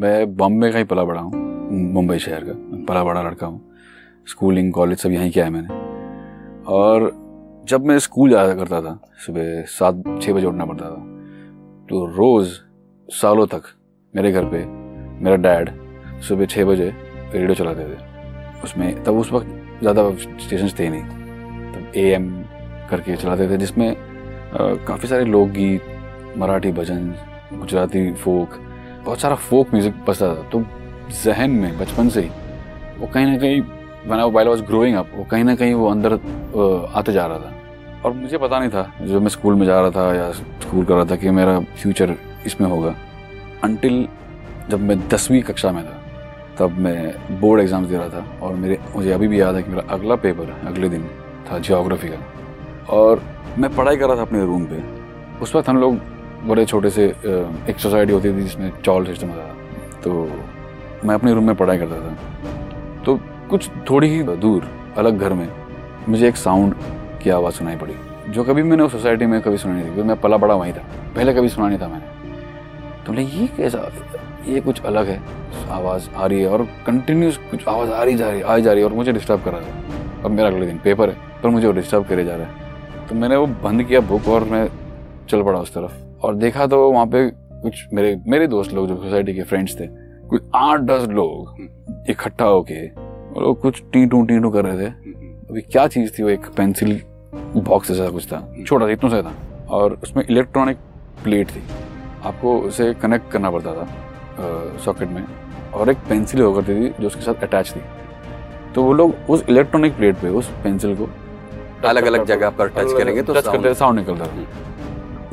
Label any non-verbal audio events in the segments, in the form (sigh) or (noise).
मैं बॉम्बे का ही पला बड़ा हूँ, मुंबई शहर का, पला बड़ा लड़का हूँ। स्कूलिंग कॉलेज सब यहीं किया है मैंने। और जब मैं स्कूल जाया करता था, सुबह सात छः बजे उठना पड़ता था तो रोज़ सालों तक मेरे घर पे मेरा डैड सुबह छः बजे रेडियो चलाते थे। उसमें तब उस वक्त ज़्यादा स्टेशन थे नहीं। तब ए एम करके चलाते थे, जिसमें काफ़ी सारे लोकगीत, मराठी भजन, गुजराती फोक बहुत सारा फोक म्यूज़िक बजता था तो जहन में, बचपन से ही, वो कहीं ना कहीं one while was growing up वो कहीं ना कहीं वो अंदर आते जा रहा था। और मुझे पता नहीं था जब मैं स्कूल में जा रहा था या स्कूल कर रहा था कि मेरा फ्यूचर इसमें होगा। अनटिल जब मैं दसवीं कक्षा में था, तब मैं बोर्ड एग्ज़ाम्स दे रहा था और मेरे, मुझे अभी भी याद है कि मेरा अगला पेपर अगले दिन था जियोग्राफी का। और मैं पढ़ाई कर रहा था अपने रूम पे। उस वक्त हम लोग बड़े छोटे से एक सोसाइटी होती थी जिसमें चॉल सिस्टम होता था तो मैं अपने रूम में पढ़ाई करता था। तो कुछ थोड़ी ही दूर, अलग घर में, मुझे एक साउंड की आवाज़ सुनाई पड़ी, जो कभी मैंने उस सोसाइटी में कभी सुनी नहीं थी क्योंकि मैं पला बड़ा वहीं था। पहले कभी सुना नहीं था मैंने। तो ये कैसा, ये कुछ अलग है, आवाज़ आ रही है और कंटिन्यूस कुछ आवाज़ आ रही जा रही आई जा रही है और मुझे डिस्टर्ब कर रहा और मेरा अगले दिन पेपर है, पर मुझे वो डिस्टर्ब करे जा रहा है। तो मैंने वो बंद किया बुक और मैं चल पड़ा उस तरफ़। और देखा तो वहाँ पे कुछ मेरे मेरे दोस्त लोग जो सोसाइटी के फ्रेंड्स थे कुछ आठ दस लोग इकट्ठा होके और वो कुछ टी टू टी टू कर रहे थे। अभी क्या चीज़ थी वो एक पेंसिल बॉक्स जैसा कुछ था। छोटा सा इतना सा था। और उसमें इलेक्ट्रॉनिक प्लेट थी। आपको उसे कनेक्ट करना पड़ता था सॉकेट में। और एक पेंसिल हुआ करती थी जो उसके साथ अटैच थी। तो वो लोग उस इलेक्ट्रॉनिक प्लेट पे उस पेंसिल को अलग अलग जगह पर टच करेंगे तो टच करते साउंड निकलता था।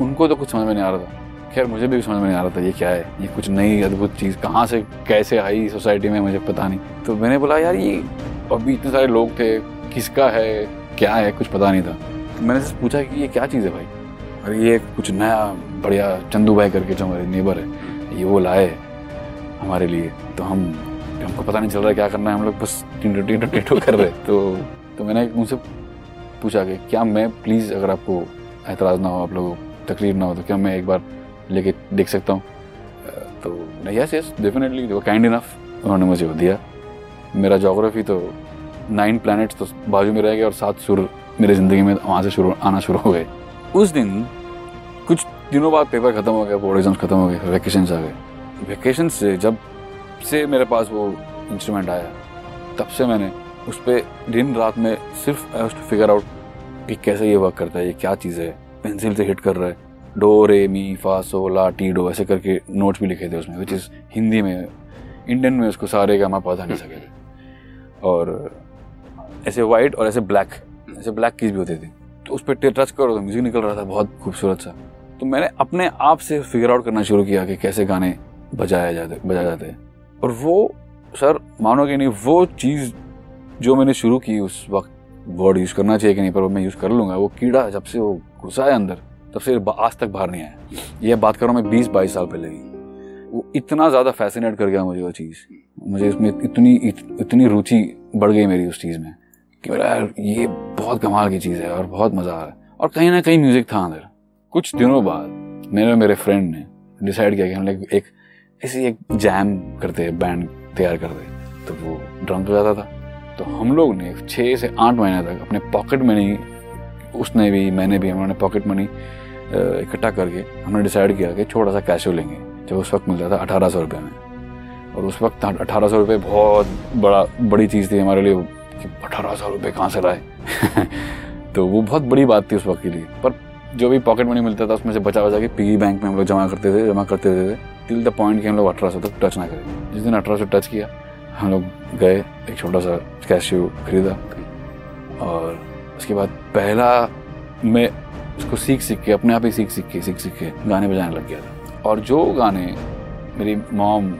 उनको तो कुछ समझ में नहीं आ रहा था। खैर, मुझे भी समझ में नहीं आ रहा था ये क्या है, ये कुछ नई अद्भुत चीज़ कहाँ से, कैसे आई सोसाइटी में, मुझे पता नहीं। तो मैंने बोला, यार, ये अभी इतने सारे लोग थे, किसका है, क्या है, कुछ पता नहीं था। तो मैंने से पूछा कि ये क्या चीज़ है भाई? अरे, ये कुछ नया, बढ़िया चंदू भाई करके जो हमारे नेबर है, ये वो लाए हमारे लिए। तो हम, हमको पता नहीं चल रहा क्या करना है, हम लोग बस टिंटो टिंटो टिंटो कर रहे तो तो मैंने उनसे पूछा कि, क्या मैं प्लीज़ अगर आपको एतराज़ ना हो आप लोगों तकलीफ़ ना हो तो क्या मैं एक बार लेके देख सकता हूँ? तो यस यस डेफिनेटली वो काइंड इनफ उन्होंने मुझे वो दिया। मेरा जोग्राफी तो नाइन प्लैनेट्स तो बाजू में रह गए और सात सुर मेरी ज़िंदगी में वहाँ से शुरू, आना शुरू हो गए। उस दिन कुछ दिनों बाद पेपर ख़त्म हो गया बोर्ड एग्ज़ाम्स ख़त्म हो गए वैकेशन आ गए। वैकेशन से जब से मेरे पास वो इंस्ट्रूमेंट आया, तब से मैंने उस पर दिन रात में सिर्फ़ फिगर आउट कि कैसे ये वर्क करता है, ये क्या चीज़ है। पेंसिल से हिट कर रहा है। डो रे मी फा सो ला टी डो ऐसे करके नोट्स भी लिखे थे उसमें विच इज़ हिंदी में इंडियन में उसको सारे का मैं पता नहीं सके थे और ऐसे वाइट और ऐसे ब्लैक ऐसे ब्लैक कीज भी होते थे। तो उस पर टच करो तो म्यूज़िक निकल रहा था बहुत खूबसूरत सा। तो मैंने अपने आप से फिगर आउट करना शुरू किया कि कैसे गाने बजाया जाते बजाए जाते हैं। और वो सर मानोगे नहीं वो चीज़ जो मैंने शुरू की उस वक्त वर्ड यूज़ करना चाहिए कि नहीं पर मैं यूज़ कर लूँगा। वो कीड़ा जब से वो घुसा है अंदर तब से आज तक बाहर नहीं आया। ये बात कर रहा हूँ मैं बीस बाईस साल पहले की। वो इतना ज़्यादा फैसिनेट कर गया मुझे वो चीज़। मुझे इसमें इतनी इत, इतनी रुचि बढ़ गई मेरी उस चीज़ में कि मेरा यार ये बहुत कमाल की चीज़ है और बहुत मज़ा आ रहा है। और कहीं ना कहीं म्यूज़िक था अंदर। कुछ दिनों बाद मेरे मेरे फ्रेंड ने डिसाइड किया कि हम लोग एक ऐसी एक जैम करते बैंड तैयार करते तो वो ड्रम पे जाता था। तो हम लोग ने छः से आठ महीने तक अपने पॉकेट मनी उसने भी, मैंने भी हमारे पॉकेट मनी इकट्ठा करके हमने डिसाइड किया कि छोटा सा कैशो लेंगे जो उस वक्त मिलता था अठारह सौ रुपये में। और उस वक्त अठारह सौ रुपये बहुत बड़ा, बड़ी चीज़ थी हमारे लिए, कि अठारह सौ रुपये कहाँ से लाए? (laughs) तो वो बहुत बड़ी बात थी उस वक्त के लिए। पर जो भी पॉकेट मनी मिलता था, उसमें से बचा बचा के पी बैंक में हम लोग जमा करते थे, जमा करते थे टिल द पॉइंट कि हम लोग अठारह सौ तक टच ना करें। जिस दिन अठारह सौ टच किया हम लोग गए एक छोटा सा कैशियो खरीदा और उसके बाद पहला मैं उसको सीख सीख के, अपने आप ही सीख सीख के, सीख सीख के गाने बजाने लग गया था। और जो गाने मेरी मॉम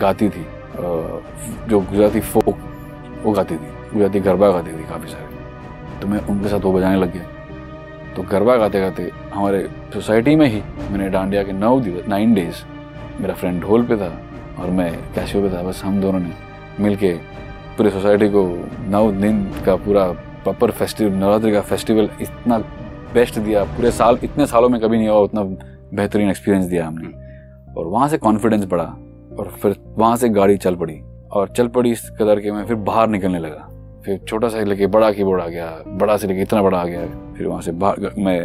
गाती थी जो गुजराती फोक वो गाती थी, गुजराती गरबा गाती थी काफ़ी सारे तो मैं उनके साथ वो बजाने लग गया। तो गरबा गाते गाते हमारे सोसाइटी में ही मैंने डांडिया के नौ दिवस नाइन डेज़ मेरा फ्रेंड ढोल पे था और मैं कैशियो पे था बस हम दोनों ने मिल के पूरे सोसाइटी को नौ दिन का पूरा प्रॉपर फेस्टिवल नवरात्रि का फेस्टिवल इतना बेस्ट दिया। पूरे साल, इतने सालों में कभी नहीं हुआ, उतना बेहतरीन एक्सपीरियंस दिया हमने। और वहाँ से कॉन्फिडेंस बढ़ा और फिर वहाँ से गाड़ी चल पड़ी और चल पड़ी इस कदर के मैं फिर बाहर निकलने लगा। फिर छोटा सा लेके बड़ा कीबोर्ड आ गया, बड़ा से लेके इतना बड़ा आ गया, फिर वहाँ से बाहर मैं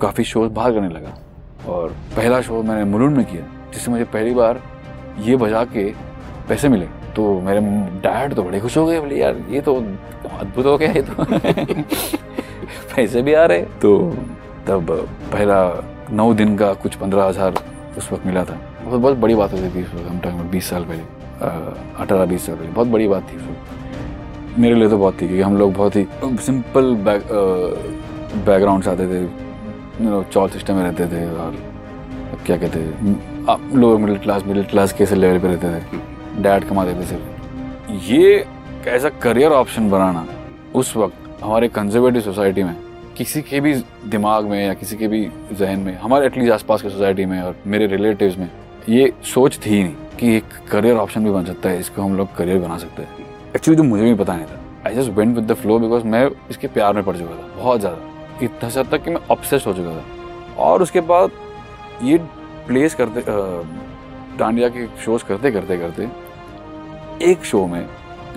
काफ़ी शो बाहर करने लगा। और पहला शो मैंने मुलुंड में किया, जिससे मुझे पहली बार ये बजा के पैसे मिले। तो मेरे डैड तो बड़े खुश हो गए, बोले, यार, ये तो अद्भुत हो गया, ये तो (laughs) पैसे भी आ रहे। तो तब पहला नौ दिन का कुछ पंद्रह हज़ार उस वक्त मिला था। बहुत बहुत बड़ी बात होती थी हम टाइम में बीस साल पहले अठारह, बीस साल पहले। बहुत बड़ी बात थी उस वक्त। मेरे लिए तो बहुत थी, क्योंकि हम लोग बहुत ही सिंपल बैक बैकग्राउंड से आते थे। चौल सिस्टम में रहते थे और क्या कहते हैं lower middle class middle class के लेवल पे रहते थे? डैड कमाते थे सिर्फ़। ये ऐसा करियर ऑप्शन बनाना, उस वक्त हमारे कंजर्वेटिव सोसाइटी में, किसी के भी दिमाग में या किसी के भी जहन में, हमारे एटलीस्ट आसपास की सोसाइटी में और मेरे रिलेटिव्स में, ये सोच थी नहीं कि एक करियर ऑप्शन भी बन सकता है, इसको हम लोग करियर बना सकते हैं। एक्चुअली तो मुझे भी पता नहीं था I just went with the flow because मैं इसके प्यार में पड़ चुका था, बहुत ज़्यादा। इतना सर तक कि मैं ऑब्सेस हो चुका था। और उसके बाद ये प्लेस करते डांडिया के शोज़ करते करते करते एक शो में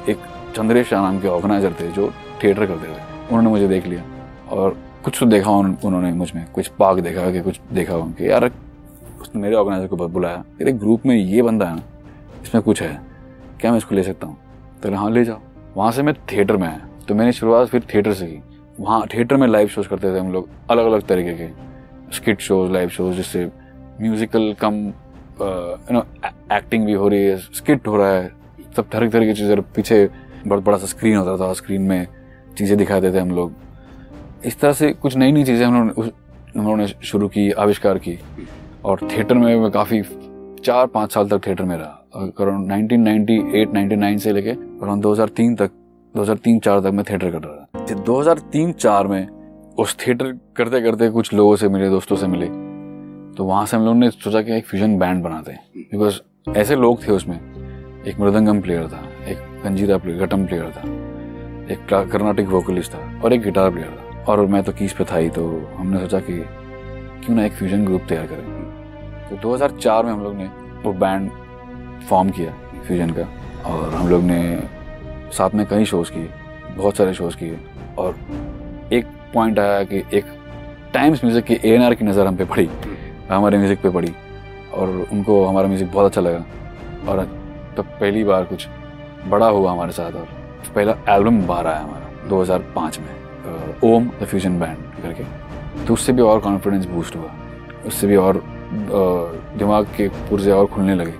एक चंद्रेश शाह नाम के ऑर्गेनाइजर थे जो थिएटर करते थे। उन्होंने मुझे देख लिया और कुछ तो देखा उन, उन्होंने मुझमें कुछ पाक देखा कि कुछ देखा उनके। यार उसने मेरे ऑर्गेनाइजर को बुलाया। तेरे ग्रुप में ये बंदा है ना इसमें कुछ है क्या मैं इसको ले सकता हूँ? तो हाँ ले जाओ। वहाँ से मैं थिएटर में आया। तो मैंने शुरुआत फिर थिएटर से की। वहाँ थिएटर में लाइव शोज़ करते थे हम लोग अलग अलग तरीके के। स्किट शोज़ लाइव शोज़ जिससे musical come you know acting भी हो रही है स्किट हो रहा है, सब तरह तरह की चीज़ें पीछे बहुत बड़ा सा स्क्रीन होता था स्क्रीन में चीज़ें दिखाते थे हम लोग। इस तरह से कुछ नई नई चीज़ें लोगों उन्होंने शुरू की, आविष्कार की। और थिएटर में मैं काफ़ी चार पाँच साल तक थिएटर में रहा। अराउंड 1998 99 से लेके अराउंड 2003 तक 2003 चार तक मैं थिएटर कर रहा था। 2003 चार में उस थिएटर करते करते कुछ लोगों से मिले, दोस्तों से मिले। तो वहाँ से हम लोगों ने सोचा कि एक फ्यूजन बैंड बनाते हैं। बिकॉज़ ऐसे लोग थे उसमें। एक मृदंगम प्लेयर था, एक गंजीरा प्लेयर घटम प्लेयर था, एक कर्नाटिक वोकलिस्ट था और एक गिटार प्लेयर था। और मैं तो कीस पे था ही तो हमने सोचा कि क्यों ना एक फ्यूजन ग्रुप तैयार करें। तो 2004 में हम लोग ने वो बैंड फॉर्म किया फ्यूजन का। और हम लोग ने साथ में कई शोज़ किए, बहुत सारे शोज़ किए। और एक पॉइंट आया कि एक टाइम्स म्यूज़िक की ए की नज़र हम पे पड़ी। हमारे म्यूज़िक पे पड़ी और उनको हमारा म्यूज़िक बहुत अच्छा लगा। और तो पहली बार कुछ बड़ा हुआ हमारे साथ और पहला एल्बम बाहर आया हमारा 2005 में ओम द फ्यूजन बैंड करके। तो उससे भी और कॉन्फिडेंस बूस्ट हुआ। उससे भी और दिमाग के पुर्जे और खुलने लगे।